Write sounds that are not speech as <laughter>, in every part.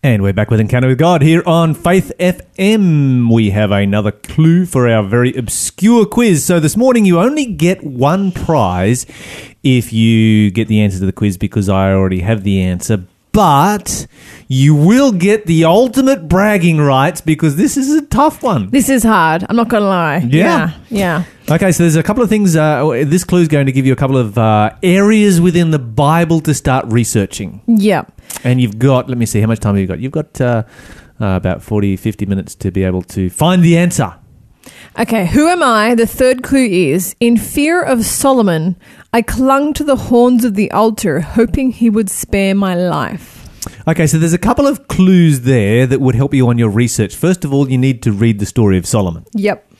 And we're back with Encounter with God here on Faith FM. We have another clue for our very obscure quiz. So this morning you only get one prize if you get the answer to the quiz because I already have the answer. But you will get the ultimate bragging rights because this is a tough one. This is hard. I'm not going to lie. Yeah. Yeah. Okay, so there's a couple of things. Uh, this clue is going to give you a couple of uh, areas within the Bible to start researching. Yeah. And you've got, let me see, how much time have you got? You've got uh, uh, about 40, 50 minutes to be able to find the answer. Okay, who am I? The third clue is In fear of Solomon, I clung to the horns of the altar, hoping he would spare my life. Okay, so there's a couple of clues there that would help you on your research. First of all, you need to read the story of Solomon. Yep.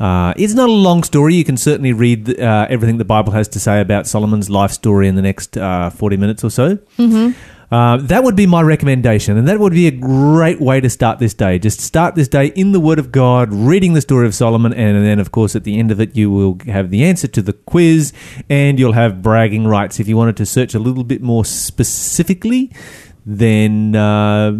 Uh, it's not a long story. You can certainly read uh, everything the Bible has to say about Solomon's life story in the next uh, 40 minutes or so. Mm-hmm. Uh, that would be my recommendation, and that would be a great way to start this day. Just start this day in the Word of God, reading the story of Solomon, and then, of course, at the end of it, you will have the answer to the quiz, and you'll have bragging rights. If you wanted to search a little bit more specifically, then uh,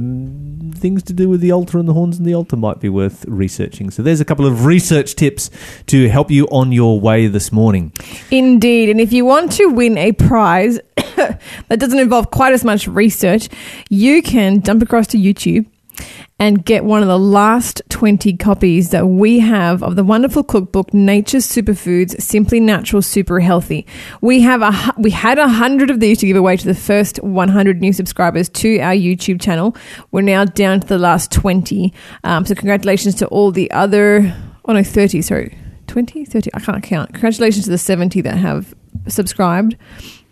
things to do with the altar and the horns and the altar might be worth researching. So there's a couple of research tips to help you on your way this morning. Indeed. And if you want to win a prize <coughs> that doesn't involve quite as much research, you can jump across to YouTube and get one of the last 20 copies that we have of the wonderful cookbook Nature's Superfoods Simply Natural Super Healthy. We have a we had a hundred of these to give away to the first 100 new subscribers to our YouTube channel. We're now down to the last 20. Um, so congratulations to all the other oh no 30 sorry 20 30 I can't count. Congratulations to the 70 that have subscribed.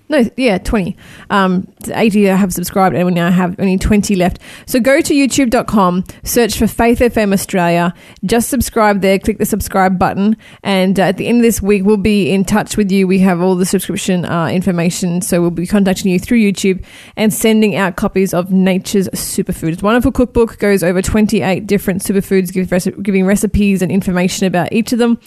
No, yeah, 20. Um, 80 have subscribed, and we now have only 20 left. So go to youtube.com, search for Faith FM Australia, just subscribe there, click the subscribe button, and uh, at the end of this week, we'll be in touch with you. We have all the subscription uh, information, so we'll be contacting you through YouTube and sending out copies of Nature's Superfood. It's a wonderful cookbook, goes over 28 different superfoods, giving recipes and information about each of them.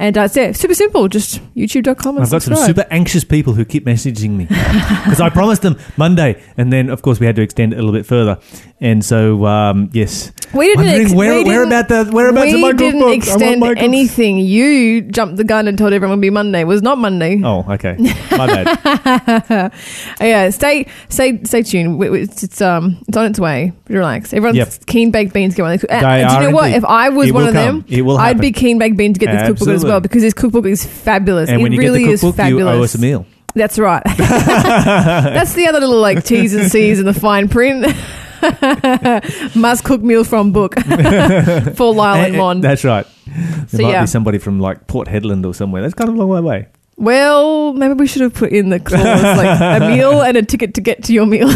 And uh, it's yeah, super simple, just youtube.com and I've got some subscribe. super anxious people who keep messaging me <laughs> because I promised them Monday, and then of course we had to extend it a little bit further. And so, um, yes, We didn't. Ex- where- we where didn't- about the- whereabouts we of didn't? Extend anything. You jumped the gun and told everyone it would be Monday. It was not Monday. oh, okay, my bad. <laughs> yeah, stay, stay, stay tuned. It's, it's um, it's on its way. Relax. Everyone's Yep. keen baked beans. Go on. And, They and do you know what? If I was one of them, come. Will I'd be keen baked beans to get this cookbook as well because this cookbook is fabulous. And it really get is cookbook, you fabulous. owe us a meal. That's right. <laughs> That's the other little like T's and C's in the fine print. <laughs> <laughs> Must cook meal from book <laughs> for Lyle and Eh, eh, Mon. That's right. There So, might yeah. be somebody from like Port Hedland or somewhere. That's kind of a long way away. Well, maybe we should have put in the clause <laughs> like a meal and a ticket to get to your meal.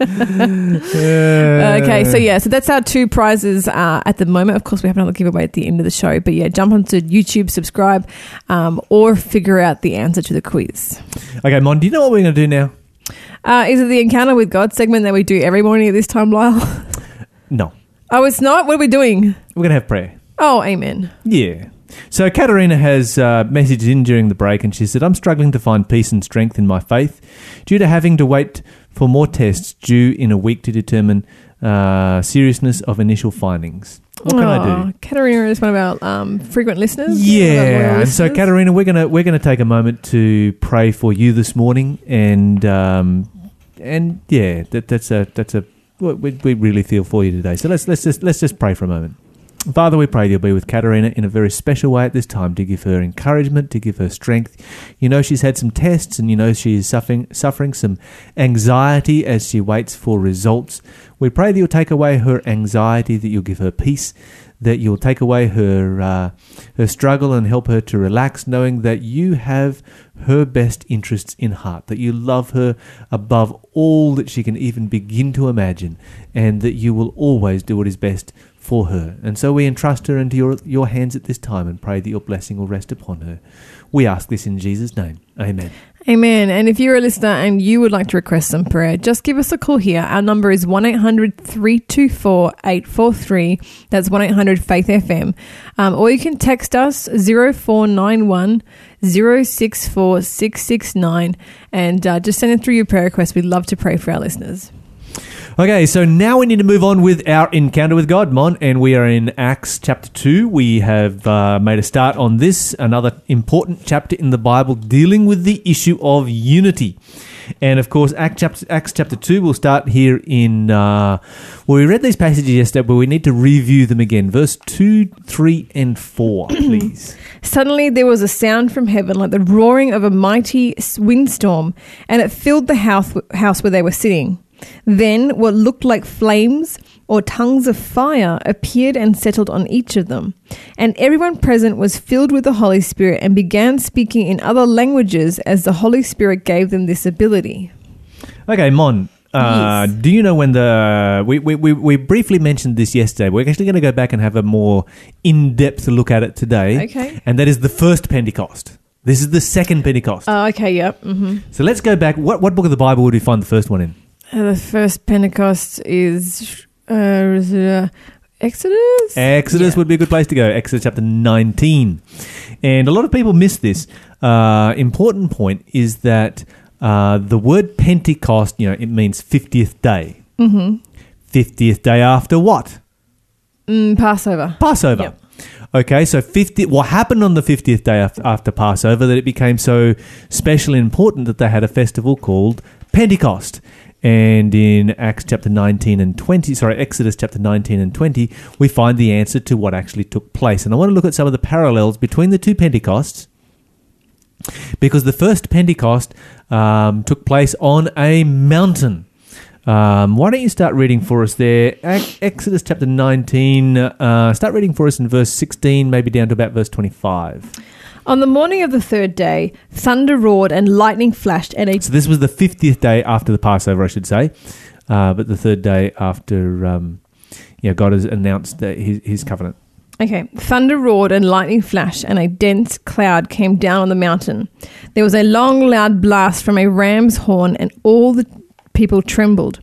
okay, so yeah, so that's our two prizes uh, at the moment. Of course, we have another giveaway at the end of the show, but yeah, jump onto YouTube, subscribe, um, or figure out the answer to the quiz. Okay, Mon, do you know what we're going to do now? Uh, is it the Encounter with God segment that we do every morning at this time, Lyle? No, oh, it's not. What are we doing? we're going to have prayer. Oh, amen. Yeah. So Katerina has uh, messaged in during the break and she said, I'm struggling to find peace and strength in my faith due to having to wait for more tests due in a week to determine uh, seriousness of initial findings. What can I do? Aw, Katerina is one of our um, frequent listeners. One of our Yeah, so. Katerina, we're gonna we're gonna take a moment to pray for you this morning, and um, and yeah, that, that's a that's a we, we really feel for you today. So let's let's just let's just pray for a moment. Father, we pray you'll be with Katerina in a very special way at this time to give her encouragement, to give her strength. You know she's had some tests, and you know she is suffering suffering some anxiety as she waits for results. We pray that you'll take away her anxiety, that you'll give her peace, that you'll take away her uh, her struggle and help her to relax, knowing that you have her best interests in heart, that you love her above all that she can even begin to imagine, and that you will always do what is best for her. And so we entrust her into your, your hands at this time and pray that your blessing will rest upon her. We ask this in Jesus' name. Amen. Amen. And if you're a listener and you would like to request some prayer, just give us a call here. Our number is 1 800 324 843. That's 1 800 Faith FM. Um, or you can text us 0491 064 669 and uh, just send it through your prayer request. We'd love to pray for our listeners. Okay, so now we need to move on with our encounter with God, Mon, and we are in Acts chapter 2. We have uh, made a start on this, another important chapter in the Bible dealing with the issue of unity. And of course, Acts chapter, Acts chapter 2 will start here in. Uh, well, we read these passages yesterday, but we need to review them again. Verse 2, 3, and 4, <clears throat> please. Suddenly there was a sound from heaven like the roaring of a mighty windstorm, and it filled the house, house where they were sitting. Then what looked like flames or tongues of fire appeared and settled on each of them. And everyone present was filled with the Holy Spirit and began speaking in other languages as the Holy Spirit gave them this ability. Okay, Mon. Uh, Yes. Do you know when the we, we, we, we briefly mentioned this yesterday? We're actually going to go back and have a more in depth look at it today. Okay. and that is the first Pentecost. This is the second Pentecost. Oh, okay, yep. Mm-hmm. so let's go back. What what book of the Bible would we find the first one in? Uh, the first Pentecost is uh, uh, Exodus. Exodus Yeah. would be a good place to go. Exodus chapter 19. And a lot of people miss this. Uh, important point is that uh, the word Pentecost, you know, it means 50th day. hmm 50th day after what? Mm, Passover. Passover. Yep. Okay, so 50 what happened on the 50th day after, after Passover that it became so special and important that they had a festival called Pentecost. And in Acts chapter 19 and 20, sorry, Exodus chapter 19 and 20, we find the answer to what actually took place. And I want to look at some of the parallels between the two Pentecosts because the first Pentecost um, took place on a mountain. Um, why don't you start reading for us there? Exodus chapter 19. Uh, start reading for us in verse 16, maybe down to about verse 25. On the morning of the third day, thunder roared and lightning flashed, and a So this was the 50th day after the Passover, I should say, uh, but the third day after um, yeah, God has announced that his, his covenant. Okay. Thunder roared and lightning flashed, and a dense cloud came down on the mountain. There was a long, loud blast from a ram's horn, and all the people trembled.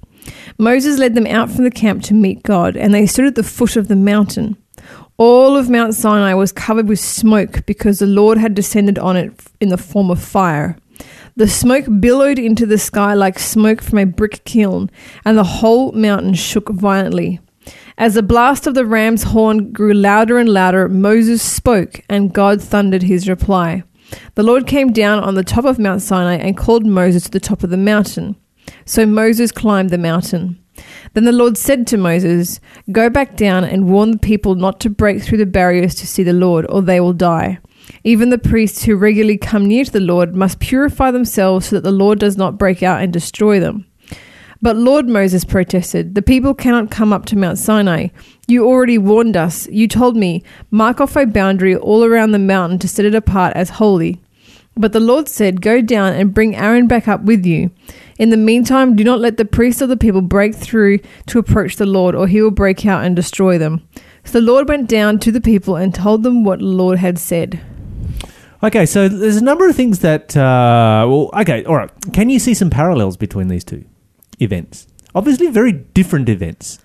Moses led them out from the camp to meet God, and they stood at the foot of the mountain. All of Mount Sinai was covered with smoke because the Lord had descended on it in the form of fire. The smoke billowed into the sky like smoke from a brick kiln, and the whole mountain shook violently. As the blast of the ram's horn grew louder and louder, Moses spoke, and God thundered his reply. The Lord came down on the top of Mount Sinai and called Moses to the top of the mountain. So Moses climbed the mountain. Then the Lord said to Moses, Go back down and warn the people not to break through the barriers to see the Lord, or they will die. Even the priests who regularly come near to the Lord must purify themselves so that the Lord does not break out and destroy them. But Lord Moses protested, The people cannot come up to Mount Sinai. You already warned us. You told me, Mark off a boundary all around the mountain to set it apart as holy. But the Lord said, Go down and bring Aaron back up with you. In the meantime, do not let the priests of the people break through to approach the Lord, or he will break out and destroy them. So the Lord went down to the people and told them what the Lord had said. Okay, so there's a number of things that. Uh, well, okay, all right. Can you see some parallels between these two events? Obviously, very different events.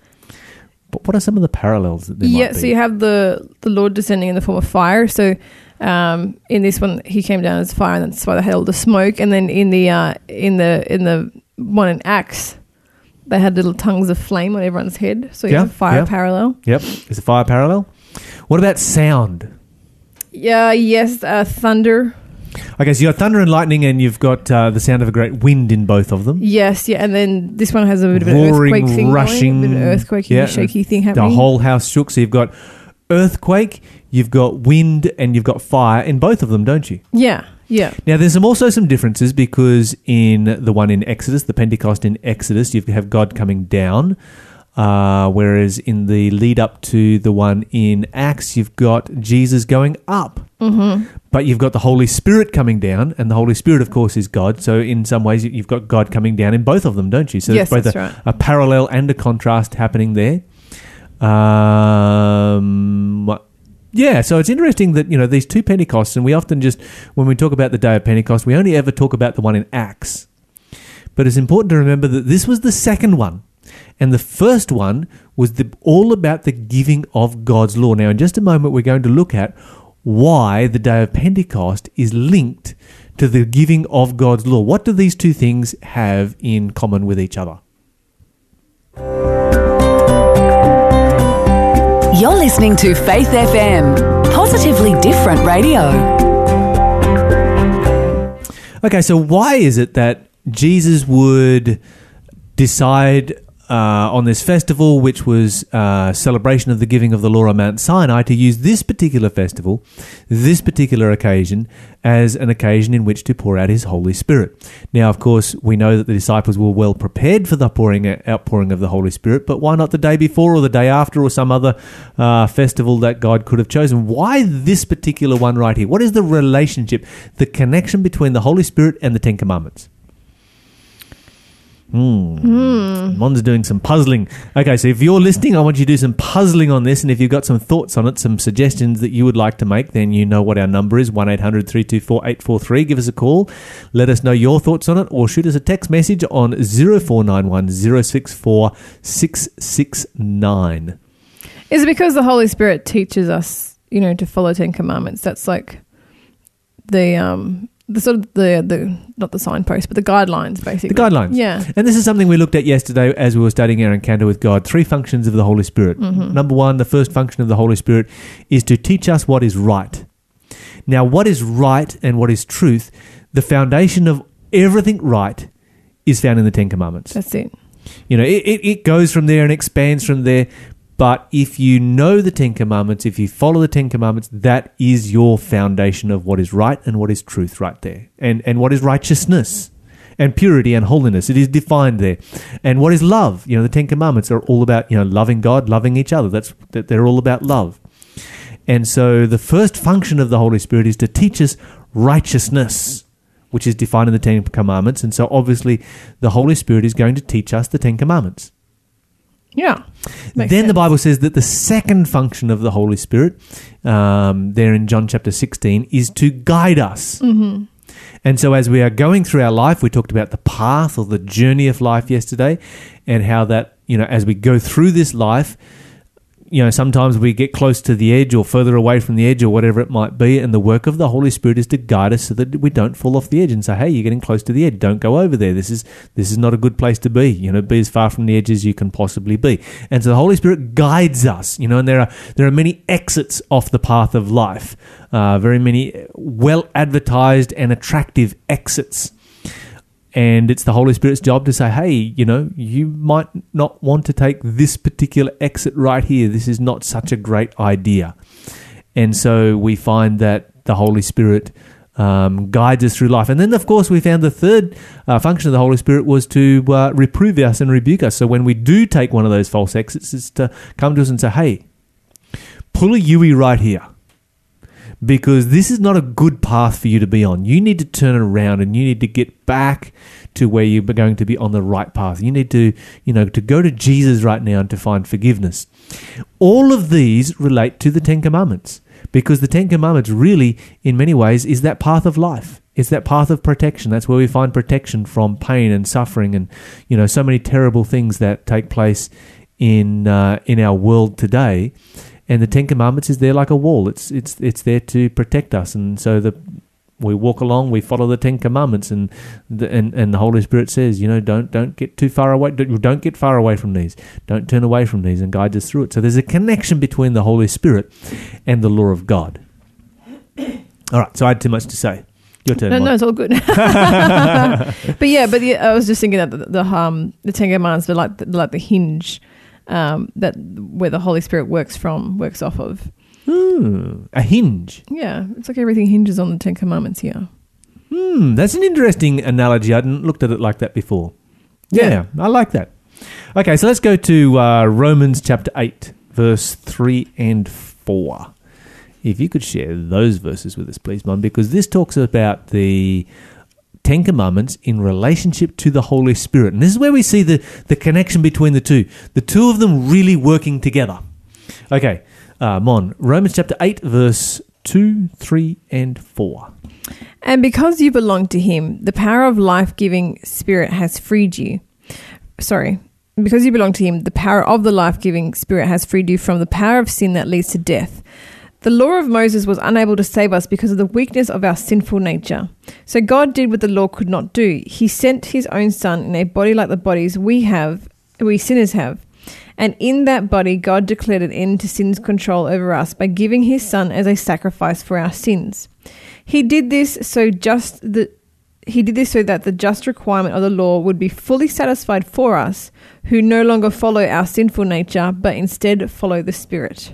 But what are some of the parallels that there yeah, might be? so you have the the Lord descending in the form of fire. So um, in this one, he came down as fire, and that's why they had all the smoke. And then in the uh, in the in the one in Acts, they had little tongues of flame on everyone's head. So you Yeah, have fire yeah. parallel. Yep, is a fire parallel. What about sound? Yeah, yes, uh, thunder. Okay, so you got thunder and lightning, and you've got uh, the sound of a great wind in both of them. Yes, yeah, and then this one has a bit of an Roaring, earthquake thing, rushing, going, a bit of an earthquake, yeah, shaky thing happening. The whole house shook. So you've got earthquake, you've got wind, and you've got fire in both of them, don't you? yeah, yeah, Now, there's some also some differences because in the one in Exodus, the Pentecost in Exodus, you have God coming down, uh, whereas in the lead up to the one in Acts, you've got Jesus going up. mm-hmm. But you've got the Holy Spirit coming down, and the Holy Spirit, of course, is God. So in some ways, you've got God coming down in both of them, don't you? So yes, there's both a, right. a parallel and a contrast happening there. Um, yeah, so it's interesting that you know these two Pentecosts, and we often just when we talk about the day of Pentecost, we only ever talk about the one in Acts. But it's important to remember that this was the second one, and the first one was the, all about the giving of God's law. Now, in just a moment, we're going to look at why the day of Pentecost is linked to the giving of God's law. What do these two things have in common with each other? You're listening to Faith FM, positively different radio. Okay, so why is it that Jesus would decide uh, on this festival, which was uh, celebration of the giving of the law on Mount Sinai, to use this particular festival, this particular occasion, as an occasion in which to pour out His Holy Spirit. Now, of course, we know that the disciples were well prepared for the pouring outpouring of the Holy Spirit, but why not the day before or the day after or some other uh, festival that God could have chosen? Why this particular one right here? What is the relationship, the connection between the Holy Spirit and the Ten Commandments? Hmm. Mon's doing some puzzling. Okay, so if you're listening, I want you to do some puzzling on this. And if you've got some thoughts on it, some suggestions that you would like to make, then you know what our number is 1 800 324 843. Give us a call. Let us know your thoughts on it or shoot us a text message on 0491 064 669. Is it because the Holy Spirit teaches us, you know, to follow Ten Commandments? That's like the um the sort of the the not the signpost, but the guidelines, basically. The guidelines. Yeah. And this is something we looked at yesterday as we were studying our encounter with God. Three functions of the Holy Spirit. Mm-hmm. Number one, the first function of the Holy Spirit is to teach us what is right. Now, what is right and what is truth, the foundation of everything right is found in the Ten Commandments. That's it. You know, it, it, it goes from there and expands from there. But if you know the Ten Commandments, if you follow the Ten Commandments, that is your foundation of what is right and what is truth right there. And, and what is righteousness and purity and holiness. It is defined there. And what is love? You know, the Ten Commandments are all about, you know, loving God, loving each other. That's, that they're all about love. And so the first function of the Holy Spirit is to teach us righteousness, which is defined in the Ten Commandments. And so obviously the Holy Spirit is going to teach us the Ten Commandments. Yeah. Then Makes the. Bible says that the second function of the Holy Spirit, um, there in John chapter 16, is to guide us. Mm-hmm. And so, as we are going through our life, we talked about the path or the journey of life yesterday, and how that, you know, as we go through this life, you know, sometimes we get close to the edge or further away from the edge or whatever it might be. And the work of the Holy Spirit is to guide us so that we don't fall off the edge and say, hey, you're getting close to the edge. Don't go over there. This is, this is not a good place to be. You know, be as far from the edge as you can possibly be. And so the Holy Spirit guides us, you know, and there are, there are many exits off the path of life, uh, very many well advertised and attractive exits. And it's the Holy Spirit's job to say, hey, you know, you might not want to take this particular exit right here. This is not such a great idea. And so we find that the Holy Spirit um, guides us through life. And then, of course, we found the third uh, function of the Holy Spirit was to uh, reprove us and rebuke us. So when we do take one of those false exits, it's to come to us and say, hey, pull a Yui right here because this is not a good path for you to be on. You need to turn around and you need to get back to where you're going to be on the right path. You need to, you know, to go to Jesus right now and to find forgiveness. All of these relate to the Ten Commandments because the Ten Commandments really, in many ways, is that path of life. It's that path of protection. That's where we find protection from pain and suffering and, you know, so many terrible things that take place in uh, in our world today and the Ten Commandments is there like a wall. It's it's it's there to protect us, and so the we walk along, we follow the Ten Commandments, and the, and and the Holy Spirit says, you know, don't don't get too far away, don't, don't get far away from these, don't turn away from these, and guide us through it. So there's a connection between the Holy Spirit and the law of God. <coughs> All right, so I had too much to say. Your turn. No, Mike. no, it's all good. <laughs> <laughs> but yeah, but the, I was just thinking that the, the um the Ten Commandments are like the, like the hinge um that where the Holy Spirit works from works off of. Hmm, a hinge. Yeah, it's like everything hinges on the Ten Commandments here. Hmm, that's an interesting analogy. I hadn't looked at it like that before. Yeah, I like that. Okay, so let's go to uh, Romans chapter 8, verse 3 and 4. If you could share those verses with us, please, Mum, because this talks about the Ten Commandments in relationship to the Holy Spirit. And this is where we see the, the connection between the two, the two of them really working together. Okay, uh, Mon, Romans chapter 8, verse 2, 3, and 4. And because you belong to him, the power of life giving spirit has freed you. Sorry. Because you belong to him, the power of the life giving spirit has freed you from the power of sin that leads to death. The law of Moses was unable to save us because of the weakness of our sinful nature. So God did what the law could not do. He sent his own son in a body like the bodies we have, we sinners have. And in that body, God declared an end to sin's control over us by giving his son as a sacrifice for our sins. He did this so just the he did this so that the just requirement of the law would be fully satisfied for us who no longer follow our sinful nature but instead follow the spirit.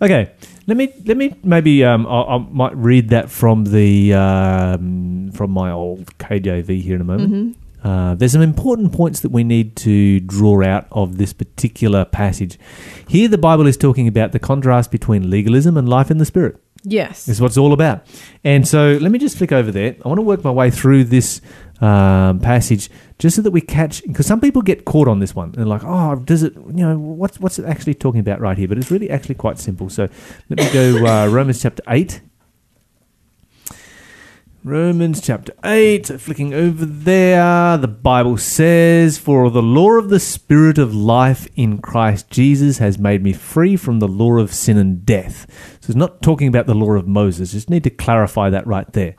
Okay, let me let me maybe um, I, I might read that from the um, from my old KJV here in a moment. Uh, there's some important points that we need to draw out of this particular passage. Here, the Bible is talking about the contrast between legalism and life in the Spirit. Yes. Is what it's all about. And so, let me just flick over there. I want to work my way through this um, passage just so that we catch because some people get caught on this one. They're like, "Oh, does it? You know, what's what's it actually talking about right here?" But it's really actually quite simple. So, let me go uh, <laughs> Romans chapter eight. Romans chapter 8, flicking over there, the Bible says, For the law of the Spirit of life in Christ Jesus has made me free from the law of sin and death. So it's not talking about the law of Moses, just need to clarify that right there.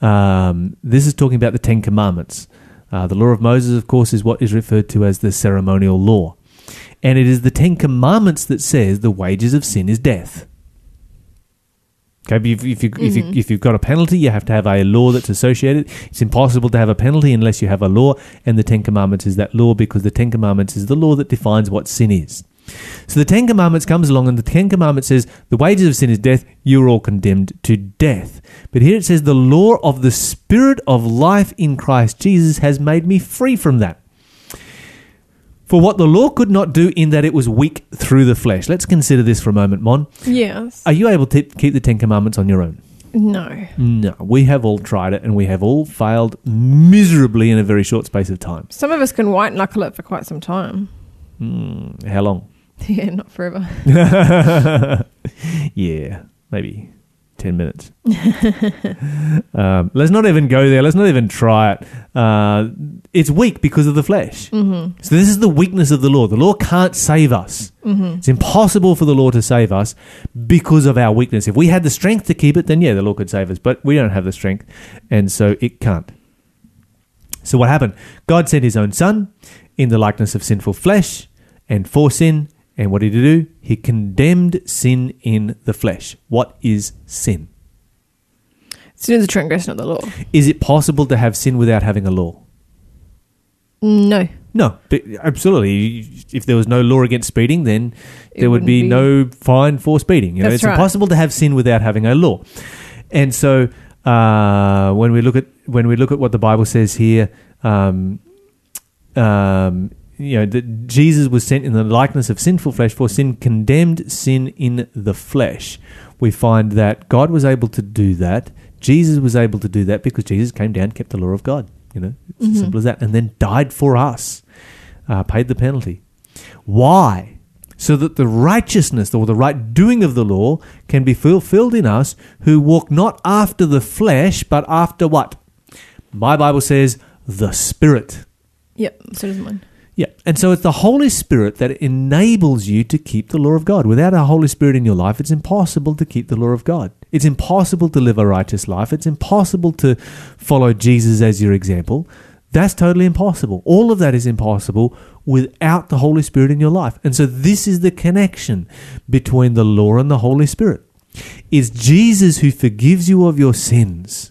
Um, this is talking about the Ten Commandments. Uh, the law of Moses, of course, is what is referred to as the ceremonial law. And it is the Ten Commandments that says the wages of sin is death. Okay, if, you, if, you, if, you, if you've got a penalty, you have to have a law that's associated. It's impossible to have a penalty unless you have a law, and the Ten Commandments is that law because the Ten Commandments is the law that defines what sin is. So the Ten Commandments comes along, and the Ten Commandments says the wages of sin is death. You're all condemned to death. But here it says the law of the Spirit of life in Christ Jesus has made me free from that. For what the law could not do, in that it was weak through the flesh. Let's consider this for a moment, Mon. Yes. Are you able to keep the Ten Commandments on your own? No. No, we have all tried it and we have all failed miserably in a very short space of time. Some of us can white knuckle it for quite some time. Hmm, how long? <laughs> Yeah, not forever. <laughs> yeah, maybe 10 minutes. <laughs> um, let's not even go there. Let's not even try it. Uh, it's weak because of the flesh. Mm-hmm. So, this is the weakness of the law. The law can't save us. Mm-hmm. It's impossible for the law to save us because of our weakness. If we had the strength to keep it, then yeah, the law could save us. But we don't have the strength, and so it can't. So, what happened? God sent his own son in the likeness of sinful flesh and for sin. And what did he do? He condemned sin in the flesh. What is sin? Sin is a transgression of the law. Is it possible to have sin without having a law? No. No, absolutely. If there was no law against speeding, then It there would be, be- no fine for speeding. You know, it's right. impossible to have sin without having a law. And so, uh, when we look at when we look at what the Bible says here, um, um, you know, that Jesus was sent in the likeness of sinful flesh, for sin condemned sin in the flesh. We find that God was able to do that. Jesus was able to do that because Jesus came down, kept the law of God. You know, it's as simple as that, and then died for us, uh, paid the penalty. Why? So that the righteousness or the right doing of the law can be fulfilled in us who walk not after the flesh, but after what? My Bible says the Spirit. Yep. So does mine. Yeah. And so it's the Holy Spirit that enables you to keep the law of God. Without a Holy Spirit in your life, it's impossible to keep the law of God. It's impossible to live a righteous life. It's impossible to follow Jesus as your example. That's totally impossible. All of that is impossible without the Holy Spirit in your life. And so this is the connection between the law and the Holy Spirit. It's Jesus who forgives you of your sins,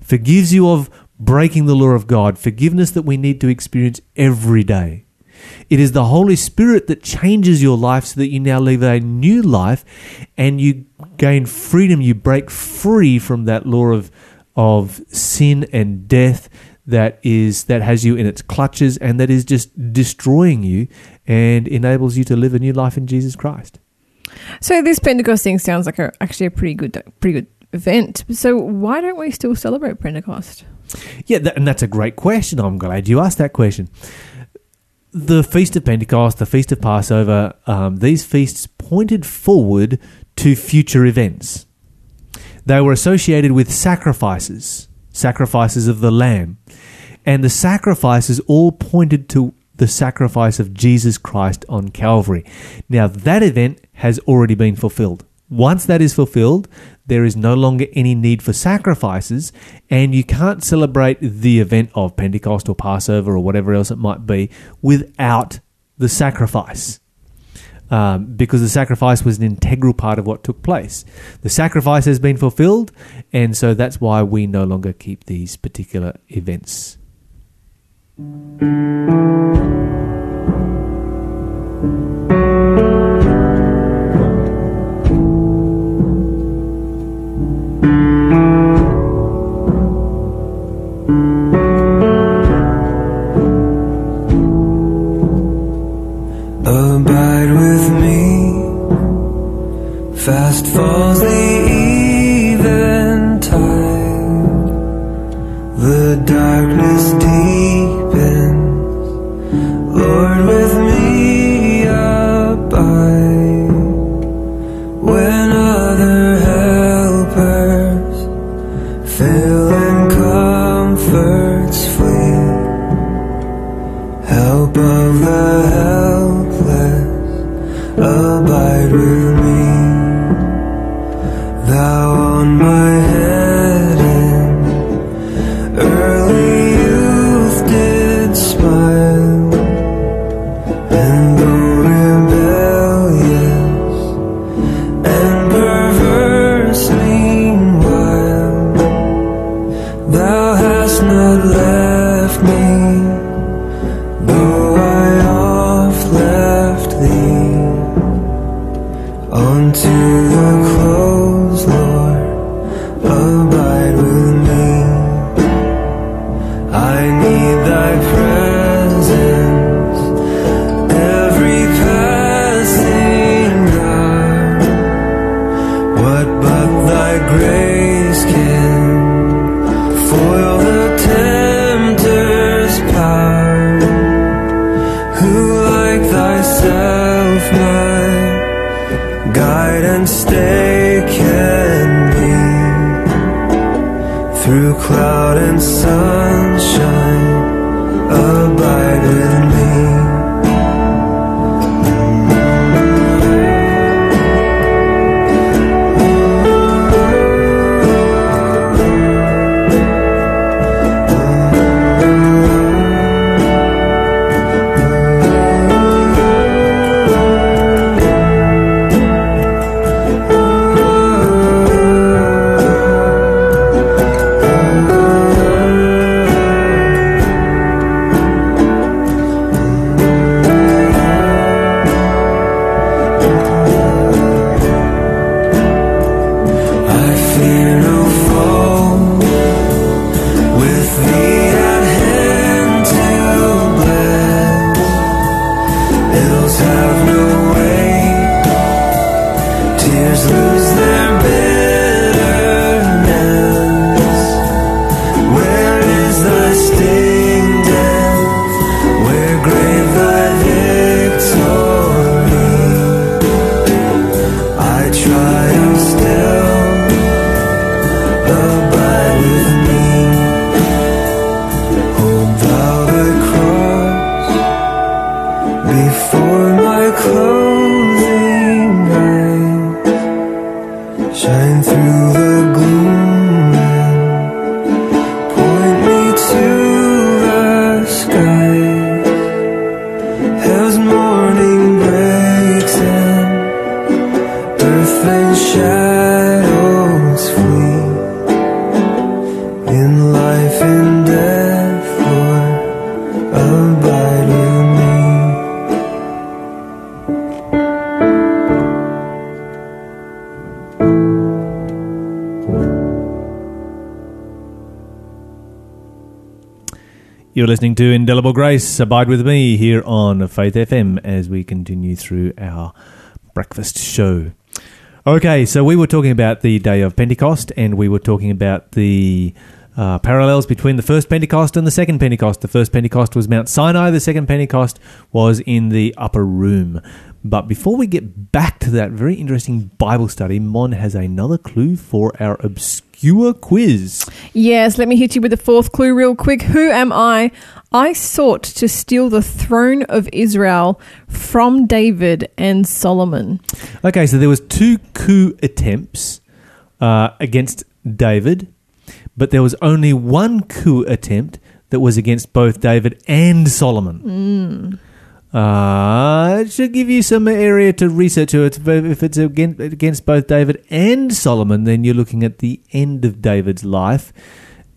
forgives you of breaking the law of God, forgiveness that we need to experience every day. It is the Holy Spirit that changes your life so that you now live a new life and you gain freedom. You break free from that law of, of sin and death that is that has you in its clutches and that is just destroying you and enables you to live a new life in Jesus Christ. So this Pentecost thing sounds like a, actually a pretty good, pretty good event. So why don't we still celebrate Pentecost? Yeah, that, and that's a great question. I'm glad you asked that question. The Feast of Pentecost, the Feast of Passover, um, these feasts pointed forward to future events. They were associated with sacrifices, sacrifices of the Lamb. And the sacrifices all pointed to the sacrifice of Jesus Christ on Calvary. Now, that event has already been fulfilled. Once that is fulfilled, there is no longer any need for sacrifices, and you can't celebrate the event of Pentecost or Passover or whatever else it might be without the sacrifice. um, because the sacrifice was an integral part of what took place. The sacrifice has been fulfilled, and so that's why we no longer keep these particular events. The You're listening to Indelible Grace. Abide with me here on Faith FM as we continue through our breakfast show. Okay, so we were talking about the day of Pentecost and we were talking about the uh, parallels between the first Pentecost and the second Pentecost. The first Pentecost was Mount Sinai, the second Pentecost was in the upper room. But before we get back to that very interesting Bible study, Mon has another clue for our obscure quiz. Yes, let me hit you with the fourth clue real quick. Who am I? I sought to steal the throne of Israel from David and Solomon. Okay, so there was two coup attempts uh, against David, but there was only one coup attempt that was against both David and Solomon. Uh, it should give you some area to research. If it's against, against both David and Solomon, then you're looking at the end of David's life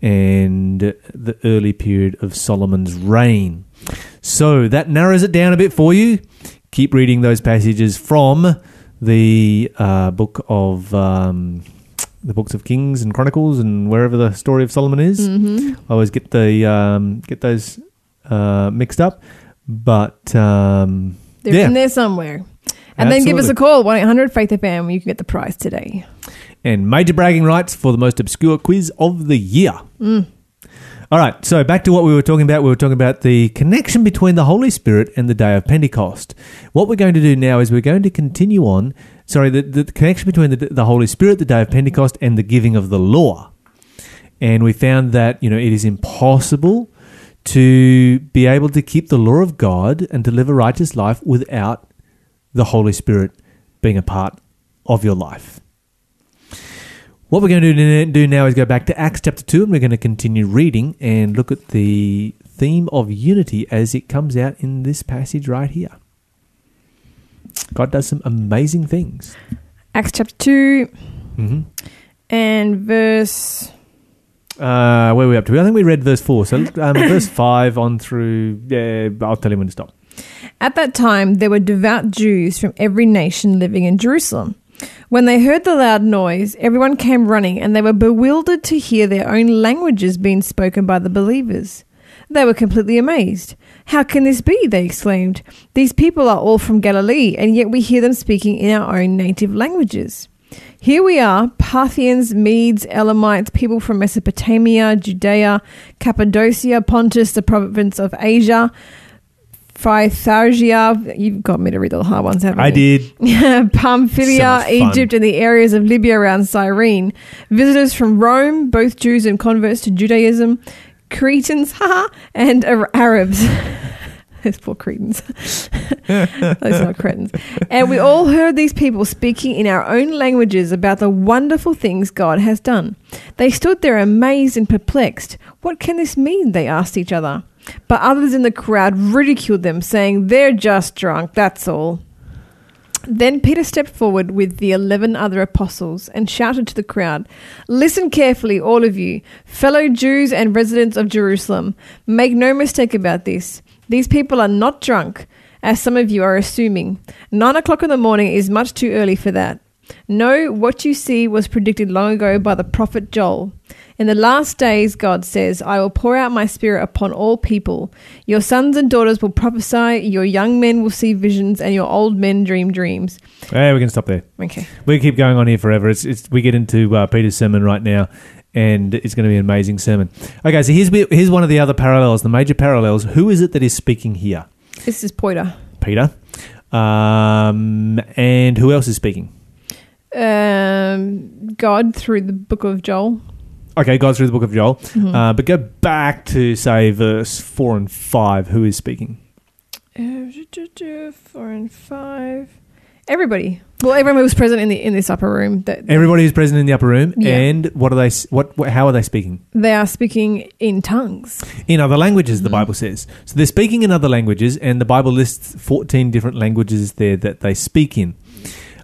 and the early period of Solomon's reign. So that narrows it down a bit for you. Keep reading those passages from the uh, book of um, the books of Kings and Chronicles and wherever the story of Solomon is. Mm-hmm. I always get the um, get those uh, mixed up, but um, They're yeah, in there somewhere. And then give us a call, 1 800 Faith FM. You can get the prize today. and major bragging rights for the most obscure quiz of the year. All right, so back to what we were talking about. We were talking about the connection between the Holy Spirit and the day of Pentecost. What we're going to do now is we're going to continue on. Sorry, the, the connection between the, the Holy Spirit, the day of Pentecost, and the giving of the law. And we found that you know it is impossible to be able to keep the law of God and to live a righteous life without the Holy Spirit being a part of your life. What we're going to do- now is go back to Acts chapter 2 and we're going to continue reading and look at the theme of unity as it comes out in this passage right here. God does some amazing things. Acts chapter 2 hmm and verse. Uh, where are we up to? I think we read verse 4. So um, <coughs> verse 5 on through. Yeah, I'll tell you when to stop. At that time, there were devout Jews from every nation living in Jerusalem. When they heard the loud noise, everyone came running, and they were bewildered to hear their own languages being spoken by the believers. They were completely amazed. How can this be? They exclaimed. These people are all from Galilee, and yet we hear them speaking in our own native languages. Here we are, Parthians, Medes, Elamites, people from Mesopotamia, Judea, Cappadocia, Pontus, the province of Asia, Phrygia. You've got me to read all the hard ones, haven't I you? did. <laughs> Pamphylia, So. Egypt, and the areas of Libya around Cyrene. Visitors from Rome, both Jews and converts to Judaism. Cretans, <laughs> haha, and Arabs. <laughs> <laughs> Those poor Cretans. <laughs> Those are cretins. And we all heard these people speaking in our own languages about the wonderful things God has done. They stood there amazed and perplexed. What can this mean? They asked each other. But others in the crowd ridiculed them, saying, They're just drunk, that's all. Then Peter stepped forward with the eleven other apostles and shouted to the crowd, Listen carefully, all of you, fellow Jews and residents of Jerusalem. Make no mistake about this. These people are not drunk, as some of you are assuming. Nine o'clock in the morning is much too early for that. No, what you see was predicted long ago by the prophet Joel. In the last days, God says, I will pour out my spirit upon all people. Your sons and daughters will prophesy, your young men will see visions, and your old men dream dreams. Hey, we can stop there. Okay. We keep going on here forever. It's, it's we get into uh, Peter's sermon right now, and it's going to be an amazing sermon. Okay, so here's here's one of the other parallels, the major parallels. Who is it that is speaking here? This is Peter. Peter, um, and who else is speaking? Um, God through the book of Joel. Okay, God through the book of Joel, uh, but go back to say verse four and five. Who is speaking? Uh, Four and five. Everybody. Well, everyone was present in the in this upper room. That Everybody who's present in the upper room, Yeah. and what are they? s- What, what? How are they speaking? they are speaking in tongues. In other languages, the mm-hmm. Bible says. So they're speaking in other languages, and the Bible lists 14 different languages there that they speak in,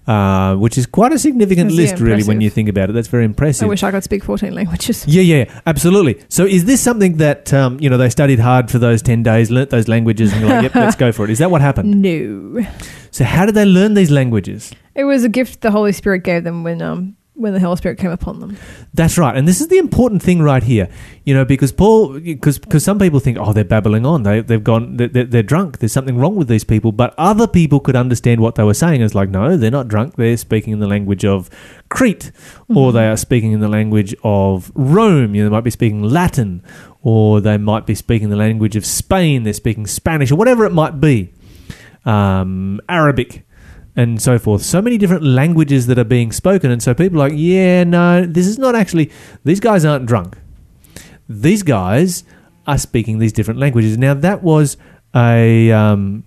uh, which is quite a significant That's, yeah, list, really, when you think about it. That's very impressive. I wish I could speak fourteen languages. yeah, yeah, absolutely. So is this something that, um, you know, they studied hard for those 10 days, learnt those languages, and like, yep, let's go for it? Is that what happened? <laughs> No, So how did they learn these languages? it was a gift the Holy Spirit gave them when um when the Holy Spirit came upon them. That's right, and this is the important thing right here, you know, because Paul, because because some people think, oh, they're babbling on, they they've gone, they're, they're, drunk. There's something wrong with these people, but other people could understand what they were saying. It's like, no, they're not drunk. They're speaking in the language of Crete, or they are speaking in the language of Rome. You know, they might be speaking Latin, or they might be speaking the language of Spain. They're speaking Spanish, or whatever it might be, um, Arabic and so forth. So many different languages that are being spoken, and so people are like, yeah, no, this is not actually. These guys aren't drunk. These guys are speaking these different languages. Now that was a um,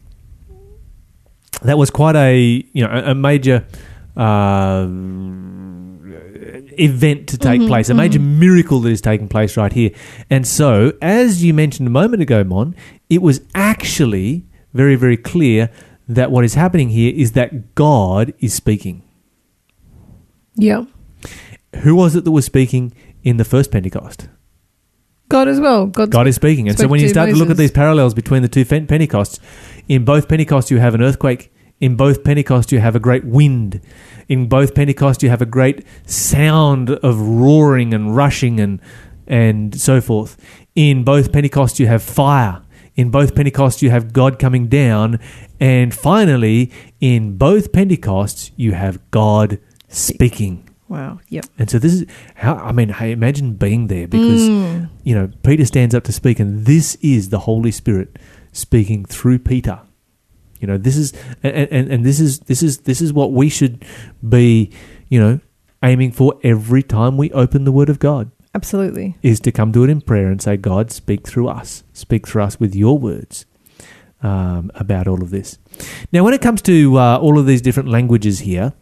that was quite a you know a, a major. Uh, event to take place, a major miracle that is taking place right here. And so, as you mentioned a moment ago, Mon, it was actually very, very clear that what is happening here is that God is speaking. Yeah. Who was it that was speaking in the first Pentecost? God as well. God's God is speaking. And so when you start to look at these parallels between the two Pentecosts, in both Pentecosts you have an earthquake. In both Pentecosts you have a great wind. In both Pentecosts you have a great sound of roaring and rushing and and so forth. In both Pentecosts you have fire. In both Pentecosts you have God coming down. And finally, in both Pentecosts you have God speaking. Wow. Yep. And so this is how I mean, hey, imagine being there because Mm. you know Peter stands up to speak, and this is the Holy Spirit speaking through Peter. You know, this is and, and, and this is this is this is what we should be, you know, aiming for every time we open the Word of God Absolutely. is to come to it in prayer and say, God, speak through us, speak through us with your words um, about all of this. Now, when it comes to uh, all of these different languages here,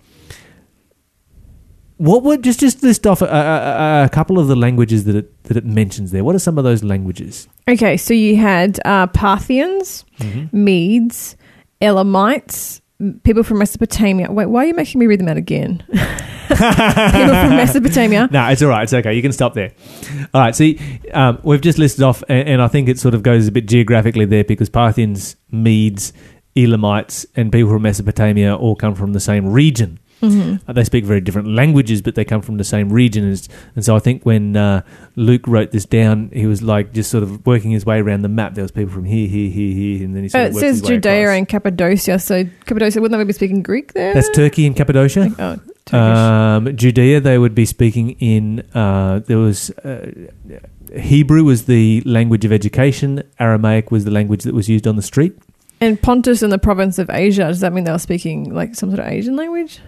what would just just list off a, a, a- couple of the languages that it that it mentions there? What are some of those languages? Okay, so you had uh, Parthians, Medes, Elamites, people from Mesopotamia. Wait, why are you making me read them out again? <laughs> people from <laughs> Mesopotamia. No, it's all right. It's okay. You can stop there. All right. See, um, we've just listed off, and, and I think it sort of goes a bit geographically there because Parthians, Medes, Elamites, and people from Mesopotamia all come from the same region. Uh, they speak very different languages, but they come from the same region. And, and so I think when uh, Luke wrote this down, he was like just sort of working his way around the map. There was people from here, here, here, here, and then he Uh, sort of it says Judea across. and Cappadocia. So Cappadocia, wouldn't they be speaking Greek there? That's Turkey and Cappadocia. Oh, Turkish. Um, Judea, they would be speaking in. Uh, there was uh, Hebrew was the language of education. Aramaic was the language that was used on the street. And Pontus in the province of Asia. Does that mean they were speaking like some sort of Asian language?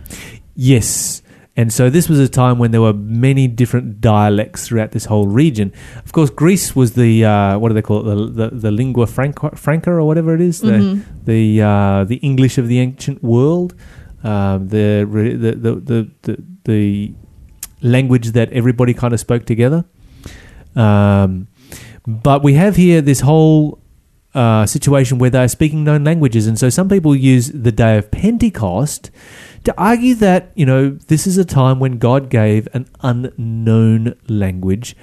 Yes, and so this was a time when there were many different dialects throughout this whole region. Of course, Greece was the uh, what do they call it? The the, the lingua franca, franca or whatever it is. The the uh, the English of the ancient world. Um, the, the, the the the the language that everybody kind of spoke together. Um, but we have here this whole uh, situation where they are speaking known languages, and so some people use the day of Pentecost to argue that you know this is a time when God gave an unknown language,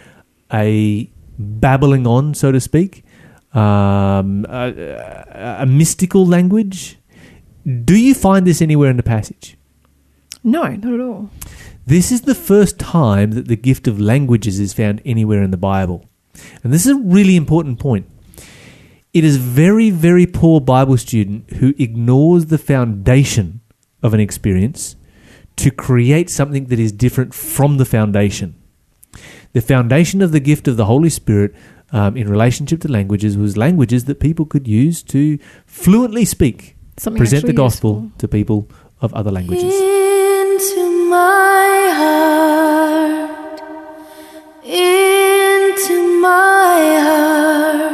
a babbling on, so to speak, um, a, a- a mystical language. Do you find this anywhere in the passage? No, not at all. This is the first time that the gift of languages is found anywhere in the Bible. And this is a really important point. It is very, very poor Bible student who ignores the foundation of an experience to create something that is different from the foundation. The foundation of the gift of the Holy Spirit um, in relationship to languages was languages that people could use to fluently speak, Something present the gospel useful. to people of other languages. Into my heart, into my heart,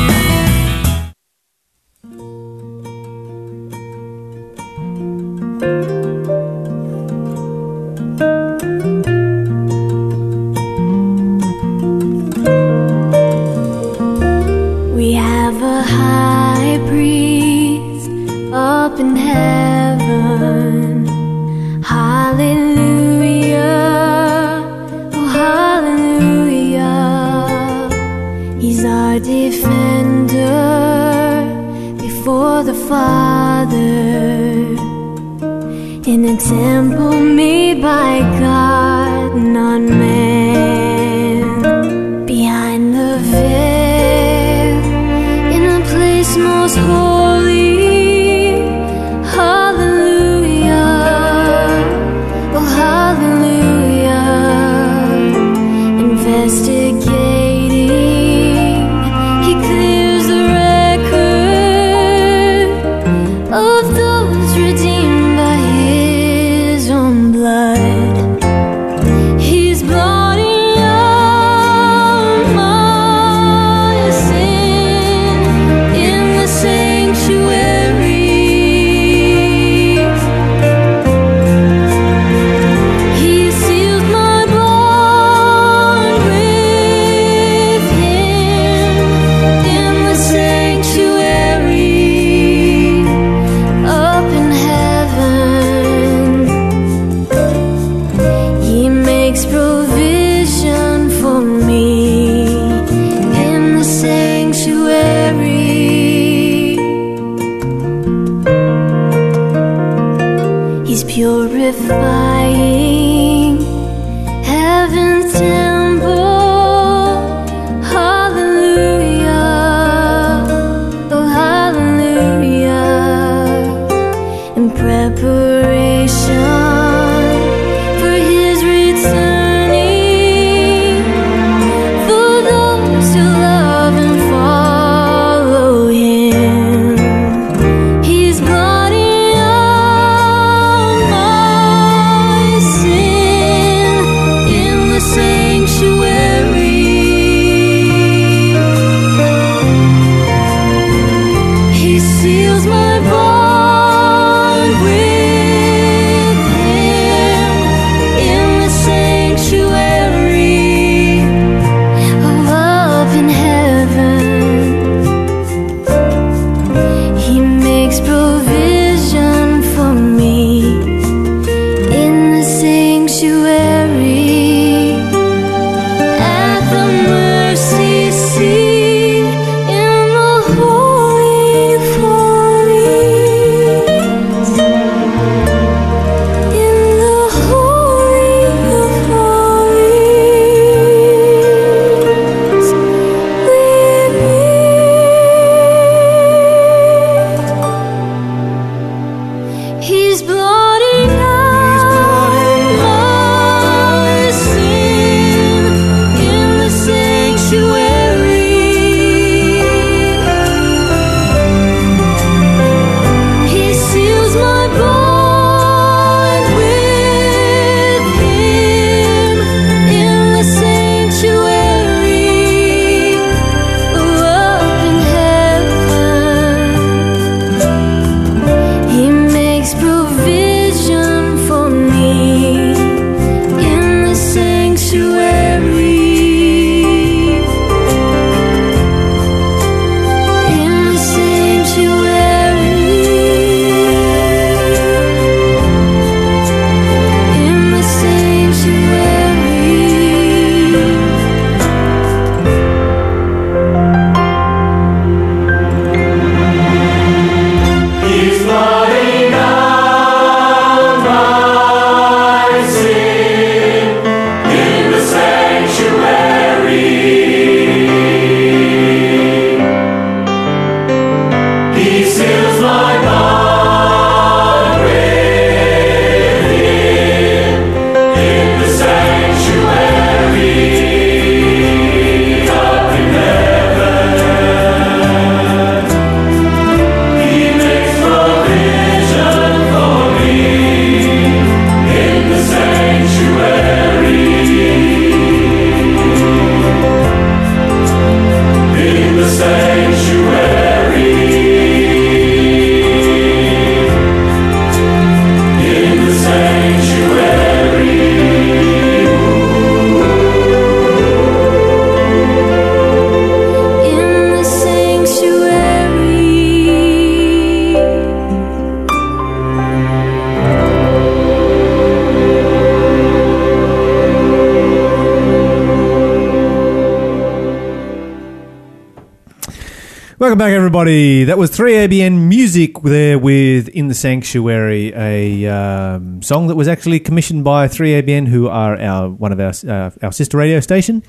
Welcome back, everybody. That was 3ABN Music there with In the Sanctuary, a um, song that was actually commissioned by 3ABN, who are our one of our uh, our sister radio station,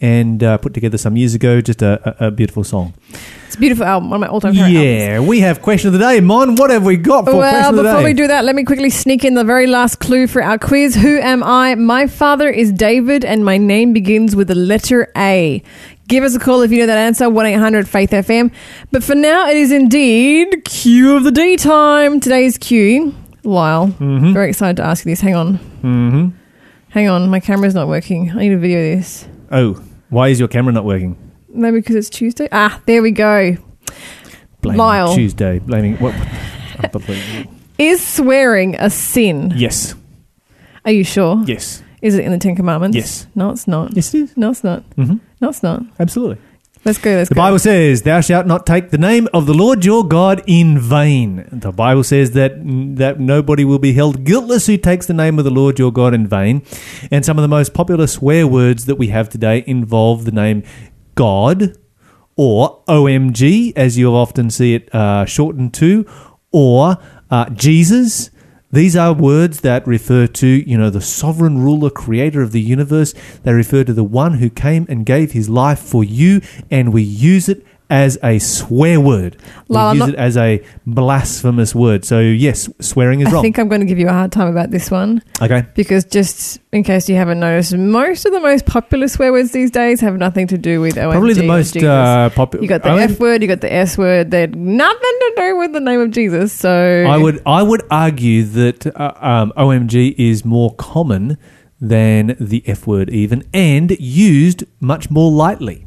and uh, put together some years ago. Just a, a, a beautiful song. It's a beautiful album, one of my all-time favorite albums. Yeah, we have question of the day. Mon, what have we got for Well, question of the before we do that, let me quickly sneak in the very last clue for our quiz. Who am I? My father is David, and my name begins with the letter A. Give us a call if you know that answer, 1 800 Faith FM. But for now, it is indeed Q of the D time. Today's Q, Lyle. Mm-hmm. Very excited to ask you this. Hang on. hmm Hang on. My camera's not working. I need to video this. Oh, why is your camera not working? Maybe because it's Tuesday. Ah, there we go. Blaming Lyle. Tuesday. Blaming what? Is swearing a sin? yes. Are you sure? Yes. Is it in the Ten Commandments? Yes. No, it's not. Yes, it is. No, it's not. hmm No, it's not. Absolutely. Let's go. Let's The go. Bible says, "Thou shalt not take the name of the Lord your God in vain." The Bible says that that nobody will be held guiltless who takes the name of the Lord your God in vain. And some of the most popular swear words that we have today involve the name God or OMG, as you'll often see it uh, shortened to, or uh, Jesus. These are words that refer to, you know, the sovereign ruler, creator of the universe. They refer to the one who came and gave his life for you, and we use it as a swear word. We Lyle, use not- it as a blasphemous word. So, yes, swearing is wrong. I wrong. think I'm going to give you a hard time about this one okay. because just in case you haven't noticed, most of the most popular swear words these days have nothing to do with OMG Probably the or most Jesus. uh, popular. you got the F word, you got the S word. They're nothing to do with the name of Jesus. So I would I would argue that uh, um, OMG is more common than the F word even and used much more lightly.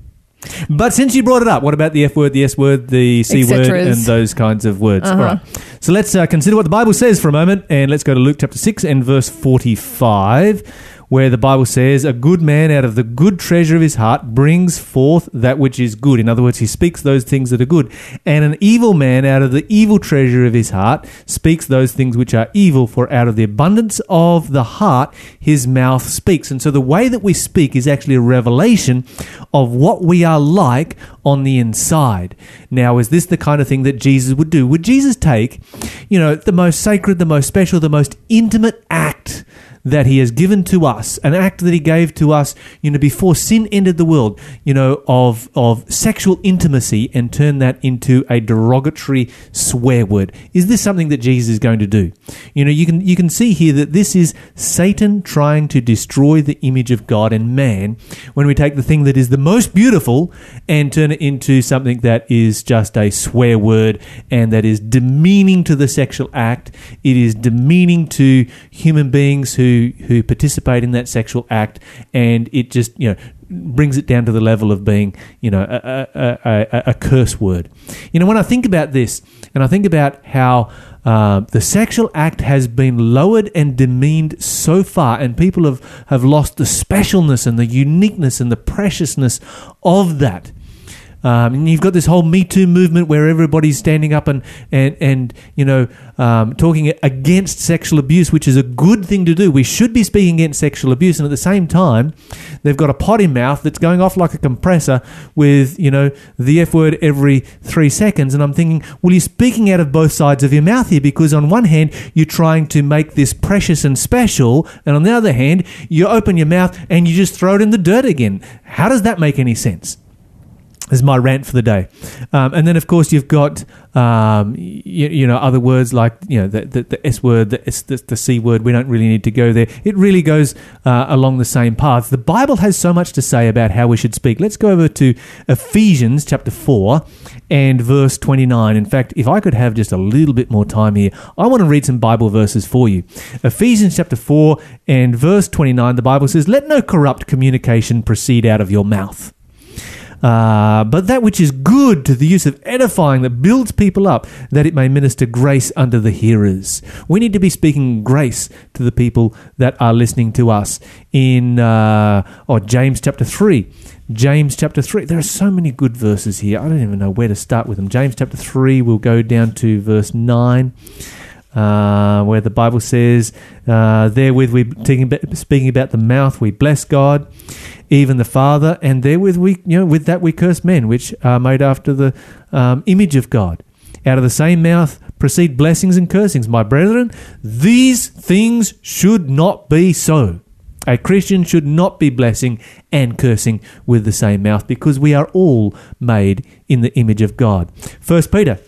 But since you brought it up, what about the F word, the S word, the C word, and those kinds of words? Uh-huh. All right. So let's uh, consider what the Bible says for a moment, and let's go to Luke chapter 6 and verse 45, where the Bible says, A good man out of the good treasure of his heart brings forth that which is good. In other words, he speaks those things that are good. And an evil man out of the evil treasure of his heart speaks those things which are evil, for out of the abundance of the heart his mouth speaks. And so the way that we speak is actually a revelation of what we are like on the inside. Now, is this the kind of thing that Jesus would do? Would Jesus take, you know, the most sacred, the most special, the most intimate act that he has given to us, an act that he gave to us, you know, before sin entered the world, you know, of of sexual intimacy and turn that into a derogatory swear word. Is this something that Jesus is going to do? You know, you can you can see here that this is Satan trying to destroy the image of God and man when we take the thing that is the most beautiful and turn it into something that is just a swear word and that is demeaning to the sexual act. It is demeaning to human beings who who participate in that sexual act, and it just you know brings it down to the level of being you know a, a, a, a, curse word. You know when I think about this, and I think about how. Uh, the sexual act has been lowered and demeaned so far, and people have, have lost the specialness and the uniqueness and the preciousness of that. Um, and you've got this whole Me Too movement where everybody's standing up and, and, and you know, um, talking against sexual abuse, which is a good thing to do. We should be speaking against sexual abuse. And at the same time, they've got a potty mouth that's going off like a compressor with, you know, the F word every three seconds. And I'm thinking, well, you're speaking out of both sides of your mouth here because on one hand, you're trying to make this precious and special. And on the other hand, you open your mouth and you just throw it in the dirt again. How does that make any sense? Is my rant for the day. Um, and then, of course, you've got um, you, you know other words like you know the, the, the S word, the, S, the the C word. We don't really need to go there. It really goes uh, along the same path. The Bible has so much to say about how we should speak. Let's go over to Ephesians chapter four and verse twenty nine. In fact, if I could have just a little bit more time here, I want to read some Bible verses for you. Ephesians chapter four and verse twenty nine. The Bible says, "Let no corrupt communication proceed out of your mouth." Uh, but that which is good to the use of edifying that builds people up, that it may minister grace unto the hearers. We need to be speaking grace to the people that are listening to us. In uh, oh, James chapter 3. James chapter 3. There are so many good verses here. I don't even know where to start with them. James chapter 3, we'll go down to verse 9. Uh, where the Bible says, uh, "Therewith we speaking about the mouth, we bless God, even the Father, and therewith we, you know, with that we curse men, which are made after the um, image of God. Out of the same mouth proceed blessings and cursings. My brethren, these things should not be so." A Christian should not be blessing and cursing with the same mouth because we are all made in the image of God. First Peter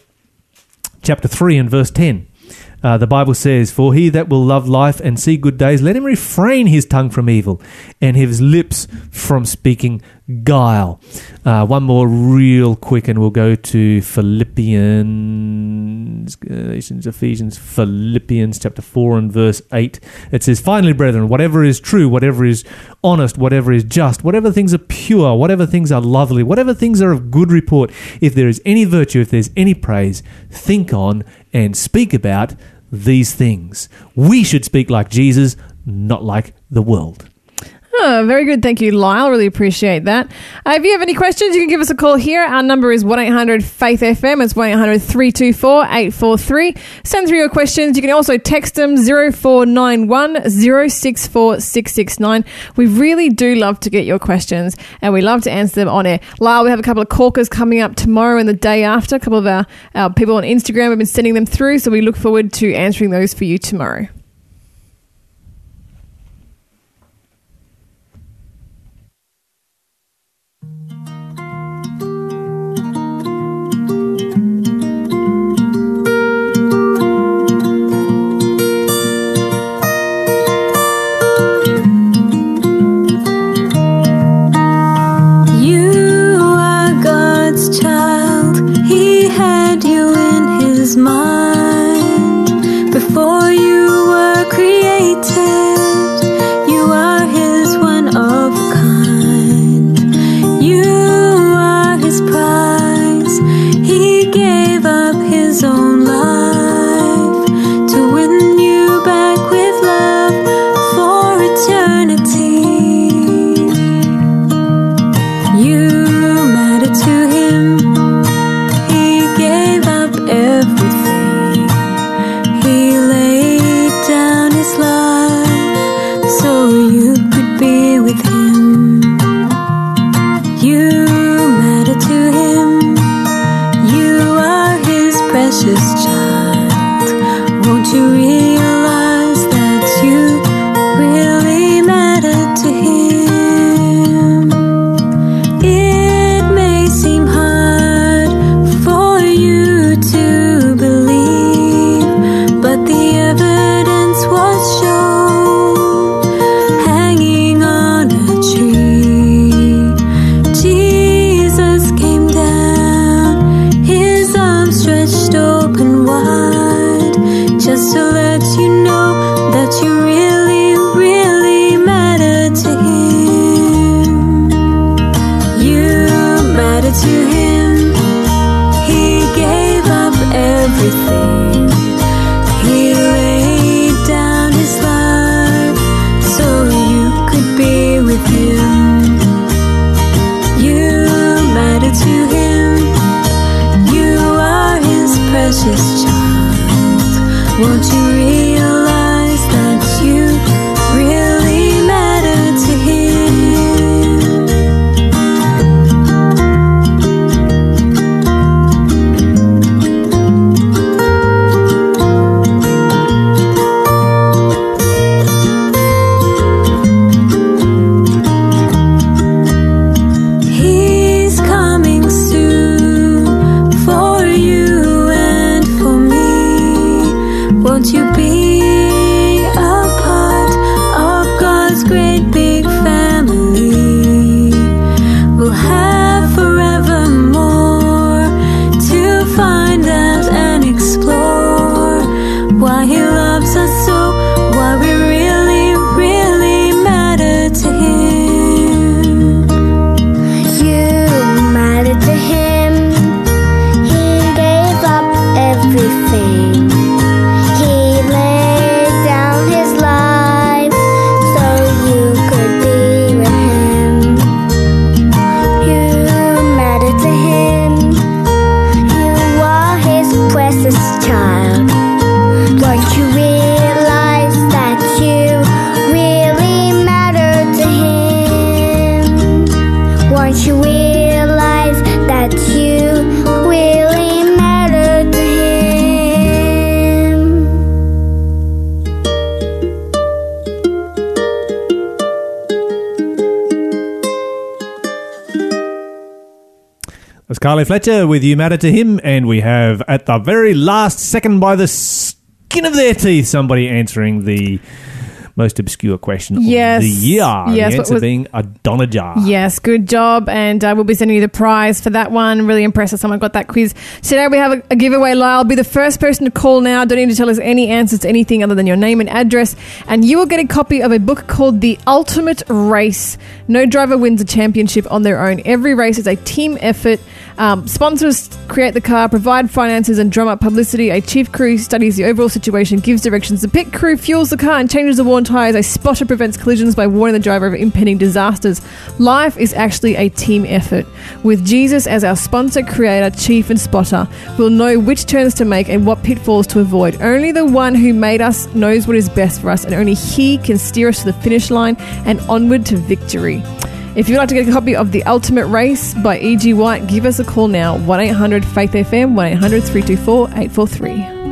chapter 3 and verse 10. Uh, the Bible says, For he that will love life and see good days, let him refrain his tongue from evil and his lips from speaking guile. Uh, one more real quick, and we'll go to Philippians, Galatians, Ephesians, Philippians chapter 4 and verse 8. It says, Finally, brethren, whatever is true, whatever is honest, whatever is just, whatever things are pure, whatever things are lovely, whatever things are of good report, if there is any virtue, if there's any praise, think on and speak about these things. We should speak like Jesus, not like the world. Oh, very good. Thank you, Lyle. Really appreciate that. Uh, if you have any questions, you can give us a call here. Our number is 1 800 Faith FM. It's 1 800 324 843. Send through your questions. You can also text them 0491 064 669. We really do love to get your questions and we love to answer them on air. Lyle, we have a couple of corkers coming up tomorrow and the day after. A couple of our, our people on Instagram have been sending them through, so we look forward to answering those for you tomorrow. Carly Fletcher with You Matter to Him, and we have at the very last second by the skin of their teeth somebody answering the most obscure question Yes. of the year. Yes, the answer was- being Adonijah. Yes, good job. And uh, we'll be sending you the prize for that one. Really impressed that someone got that quiz. Today we have a, a giveaway. Lyle, be the first person to call now. Don't need to tell us any answers to anything other than your name and address. And you will get a copy of a book called The Ultimate Race. No driver wins a championship on their own. Every race is a team effort. Um, sponsors create the car, provide finances, and drum up publicity. A chief crew studies the overall situation, gives directions. The pit crew fuels the car and changes the worn tyres. A spotter prevents collisions by warning the driver of impending disasters. Life is actually a team effort. With Jesus as our sponsor, creator, chief, and spotter, we'll know which turns to make and what pitfalls to avoid. Only the one who made us knows what is best for us, and only He can steer us to the finish line and onward to victory. If you'd like to get a copy of The Ultimate Race by E.G. White, give us a call now 1 800 Faith FM 1 800 324 843.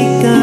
Forsaken.